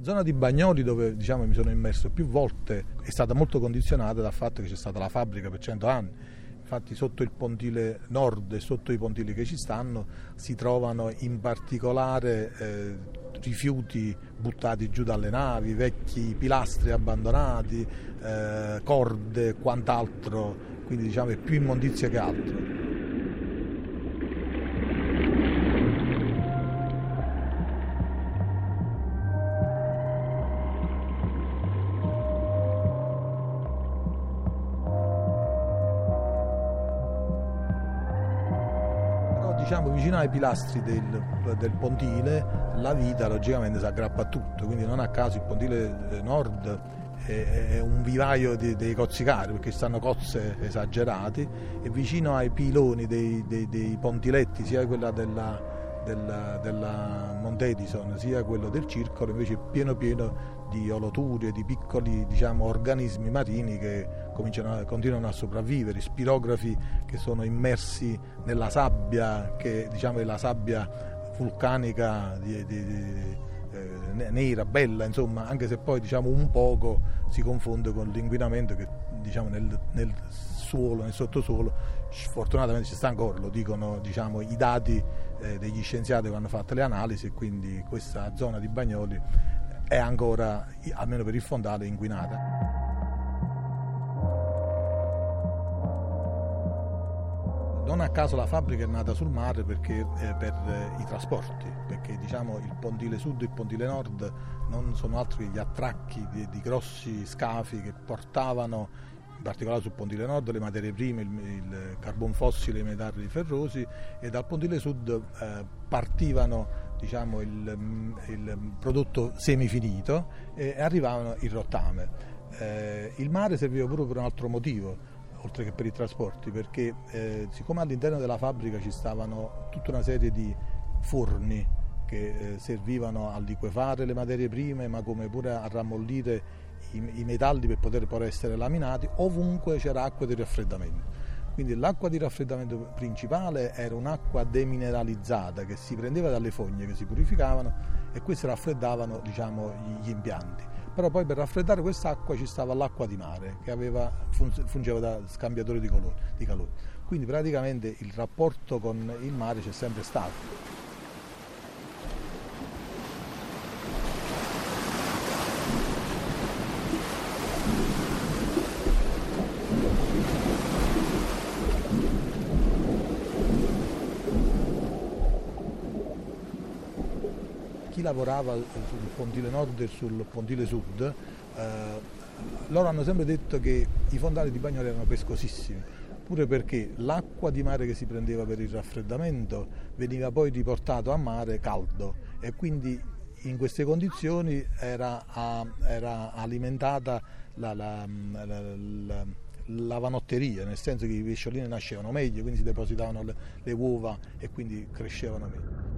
La zona di Bagnoli dove diciamo, mi sono immerso più volte è stata molto condizionata dal fatto che c'è stata la fabbrica per 100 anni. Infatti sotto il pontile nord e sotto i pontili che ci stanno si trovano in particolare eh, rifiuti buttati giù dalle navi, vecchi pilastri abbandonati, eh, corde e quant'altro, quindi diciamo è più immondizia che altro. Diciamo vicino ai pilastri del, del, pontile la vita logicamente si aggrappa a tutto, quindi non a caso il pontile nord è, è un vivaio di, dei cozzicari perché stanno cozze esagerati e vicino ai piloni dei, dei, dei pontiletti sia quella della, della, della Monte Edison sia quello del circolo invece pieno pieno di oloturie, di piccoli diciamo, organismi marini che a, continuano a sopravvivere, spirografi che sono immersi nella sabbia, che diciamo, è la sabbia vulcanica di, di, di, eh, nera, bella, insomma, anche se poi diciamo, un poco si confonde con l'inquinamento che diciamo, nel, nel suolo, nel sottosuolo, fortunatamente ci sta ancora, lo dicono diciamo, i dati eh, degli scienziati che hanno fatto le analisi e quindi questa zona di Bagnoli è ancora, almeno per il fondale, inquinata. Non a caso la fabbrica è nata sul mare perché, eh, per eh, i trasporti, perché diciamo, il pontile sud e il pontile nord non sono altro che gli attracchi di, di grossi scafi che portavano in particolare sul pontile nord le materie prime, il, il carbon fossile, i metalli ferrosi e dal pontile sud eh, partivano diciamo, il, il, prodotto semifinito e arrivavano in rottame. Eh, il mare serviva pure per un altro motivo, oltre che per i trasporti, perché eh, siccome all'interno della fabbrica ci stavano tutta una serie di forni che eh, servivano a liquefare le materie prime, ma come pure a rammollire i, i metalli per poter poi essere laminati, ovunque c'era acqua di raffreddamento quindi l'acqua di raffreddamento principale era un'acqua demineralizzata che si prendeva dalle fogne che si purificavano e queste raffreddavano diciamo, gli impianti. Però poi per raffreddare quest'acqua ci stava l'acqua di mare che aveva, fungeva da scambiatore di, colore, di calore. Quindi praticamente il rapporto con il mare c'è sempre stato. Chi lavorava sul pontile nord e sul pontile sud, eh, loro hanno sempre detto che i fondali di Bagnoli erano pescosissimi, pure perché l'acqua di mare che si prendeva per il raffreddamento veniva poi riportato a mare caldo e quindi in queste condizioni era, era alimentata la, la, la, la vanotteria, nel senso che i pesciolini nascevano meglio, quindi si depositavano le, le uova e quindi crescevano meglio.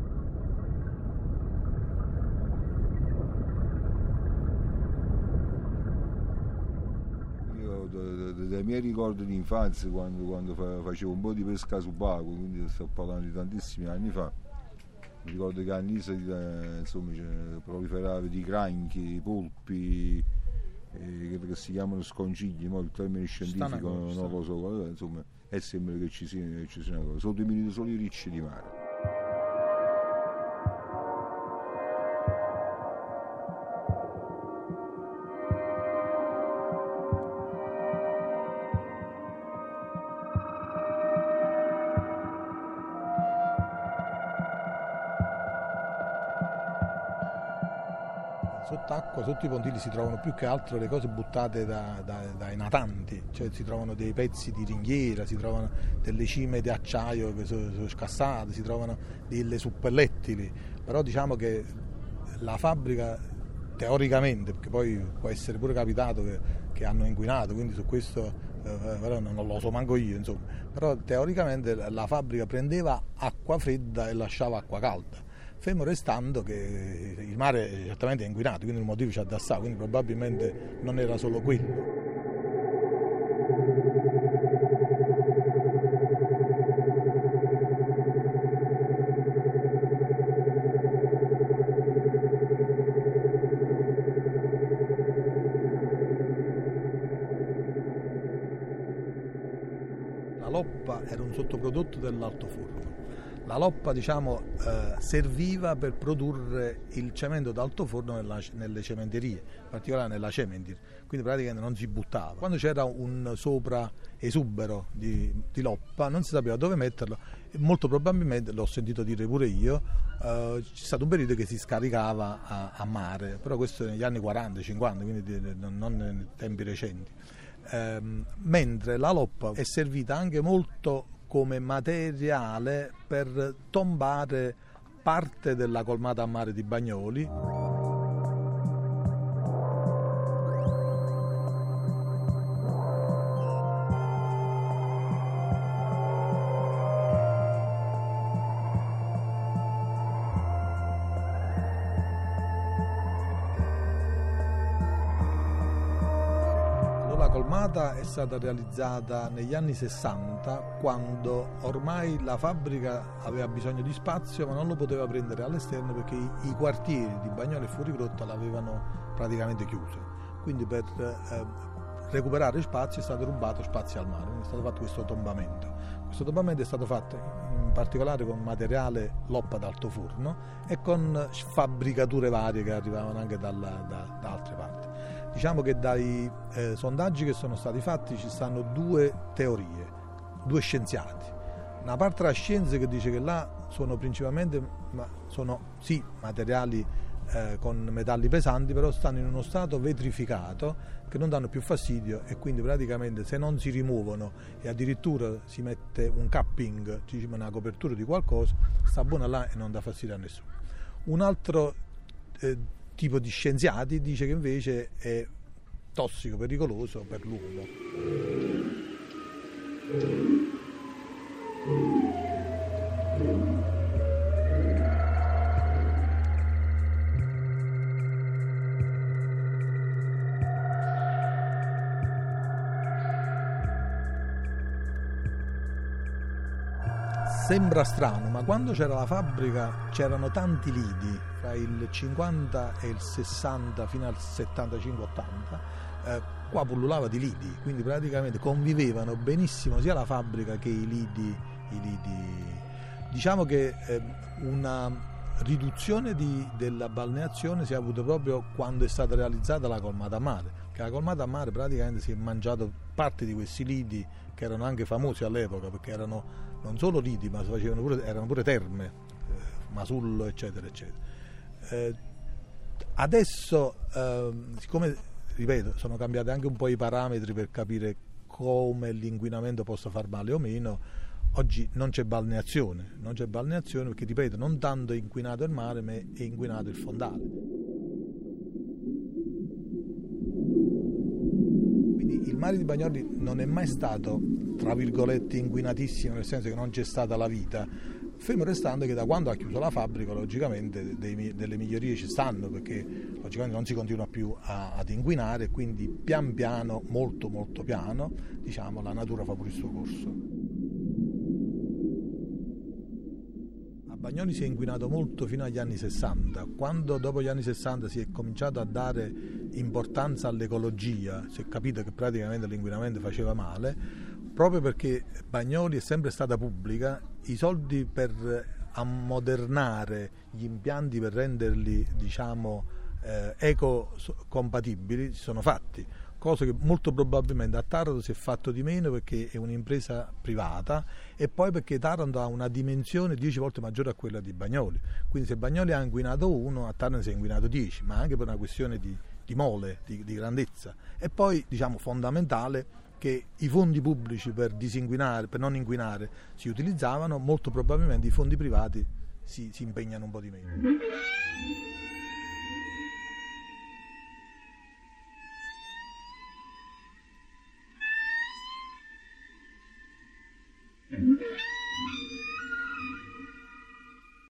Dai miei ricordi di infanzia quando, quando facevo un po' di pesca subacquea, quindi sto parlando di tantissimi anni fa. Mi ricordo che a Nisa eh, insomma, proliferava di cranchi, polpi, eh, che si chiamano sconcigli, ma il termine scientifico non lo so, insomma, è sembra che ci sia, ci sia una cosa. Sono diminuiti solo i ricci di mare. Sott'acqua, sotto i pontili si trovano più che altro le cose buttate da, da, dai natanti, cioè si trovano dei pezzi di ringhiera, si trovano delle cime di acciaio che sono, sono scassate, si trovano delle suppellettili, però diciamo che la fabbrica teoricamente, perché poi può essere pure capitato che, che hanno inquinato, quindi su questo eh, non lo so manco io, insomma, però teoricamente la fabbrica prendeva acqua fredda e lasciava acqua calda Fermo restando che il mare certamente è inquinato, quindi il motivo c'è da stare, quindi probabilmente non era solo quello. La loppa era un sottoprodotto dell'alto dell'altoforno la loppa diciamo, eh, serviva per produrre il cemento d'altoforno nella, nelle cementerie, in particolare nella Cementir, quindi praticamente non si buttava. Quando c'era un sopra esubero di, di loppa non si sapeva dove metterlo e molto probabilmente, l'ho sentito dire pure io, eh, c'è stato un periodo che si scaricava a, a mare, però questo negli anni 40-50, quindi non nei tempi recenti. Eh, mentre la loppa è servita anche molto come materiale per tombare parte della colmata a mare di Bagnoli. Colmata è stata realizzata negli anni 60 quando ormai la fabbrica aveva bisogno di spazio ma non lo poteva prendere all'esterno perché i, quartieri di Bagnoli e Fuorigrotta l'avevano praticamente chiuso. Quindi per eh, recuperare spazio è stato rubato spazio al mare, è stato fatto questo tombamento. Questo tombamento è stato fatto in particolare con materiale loppa d'alto forno e con fabbricature varie che arrivavano anche dalla, da, da altre parti. Diciamo che dai eh, sondaggi che sono stati fatti ci stanno due teorie, due scienziati. Una parte della scienza che dice che là sono principalmente ma sono, sì, materiali eh, con metalli pesanti, però stanno in uno stato vetrificato che non danno più fastidio e quindi praticamente se non si rimuovono e addirittura si mette un capping, una copertura di qualcosa, sta buona là e non dà fastidio a nessuno. Un altro eh, tipo di scienziati dice che invece è tossico, pericoloso per l'uomo. Sembra strano, ma quando c'era la fabbrica c'erano tanti lidi, fra il 50 e il 60 fino al 75-80, eh, qua pullulava di lidi, quindi praticamente convivevano benissimo sia la fabbrica che i lidi. I lidi. Diciamo che eh, una riduzione di, della balneazione si è avuta proprio quando è stata realizzata la colmata a mare, che la colmata a mare praticamente si è mangiato parte di questi lidi che erano anche famosi all'epoca perché erano non solo lidi ma pure, erano pure terme, eh, Masullo eccetera eccetera. Eh, adesso eh, siccome ripeto sono cambiati anche un po' i parametri per capire come l'inquinamento possa far male o meno, oggi non c'è balneazione, non c'è balneazione perché ripeto non tanto è inquinato il mare ma è inquinato il fondale. Quindi il mare di Bagnoli non è mai stato tra virgolette inquinatissimo nel senso che non c'è stata la vita fermo restando che da quando ha chiuso la fabbrica logicamente dei, delle migliorie ci stanno perché logicamente non si continua più a, ad inquinare quindi pian piano molto molto piano diciamo la natura fa pure il suo corso. A Bagnoli si è inquinato molto fino agli anni 60 quando dopo gli anni 60 si è cominciato a dare importanza all'ecologia si è capito che praticamente l'inquinamento faceva male proprio perché Bagnoli è sempre stata pubblica, i soldi per ammodernare gli impianti per renderli diciamo eh, ecocompatibili sono fatti cosa che molto probabilmente a Taranto si è fatto di meno perché è un'impresa privata e poi perché Taranto ha una dimensione 10 volte maggiore a quella di Bagnoli. Quindi se Bagnoli ha inquinato 1 a Taranto si è inquinato 10 ma anche per una questione di, di mole, di, di grandezza. E poi diciamo fondamentale che i fondi pubblici per disinquinare, per non inquinare si utilizzavano, molto probabilmente i fondi privati si, si impegnano un po' di meno.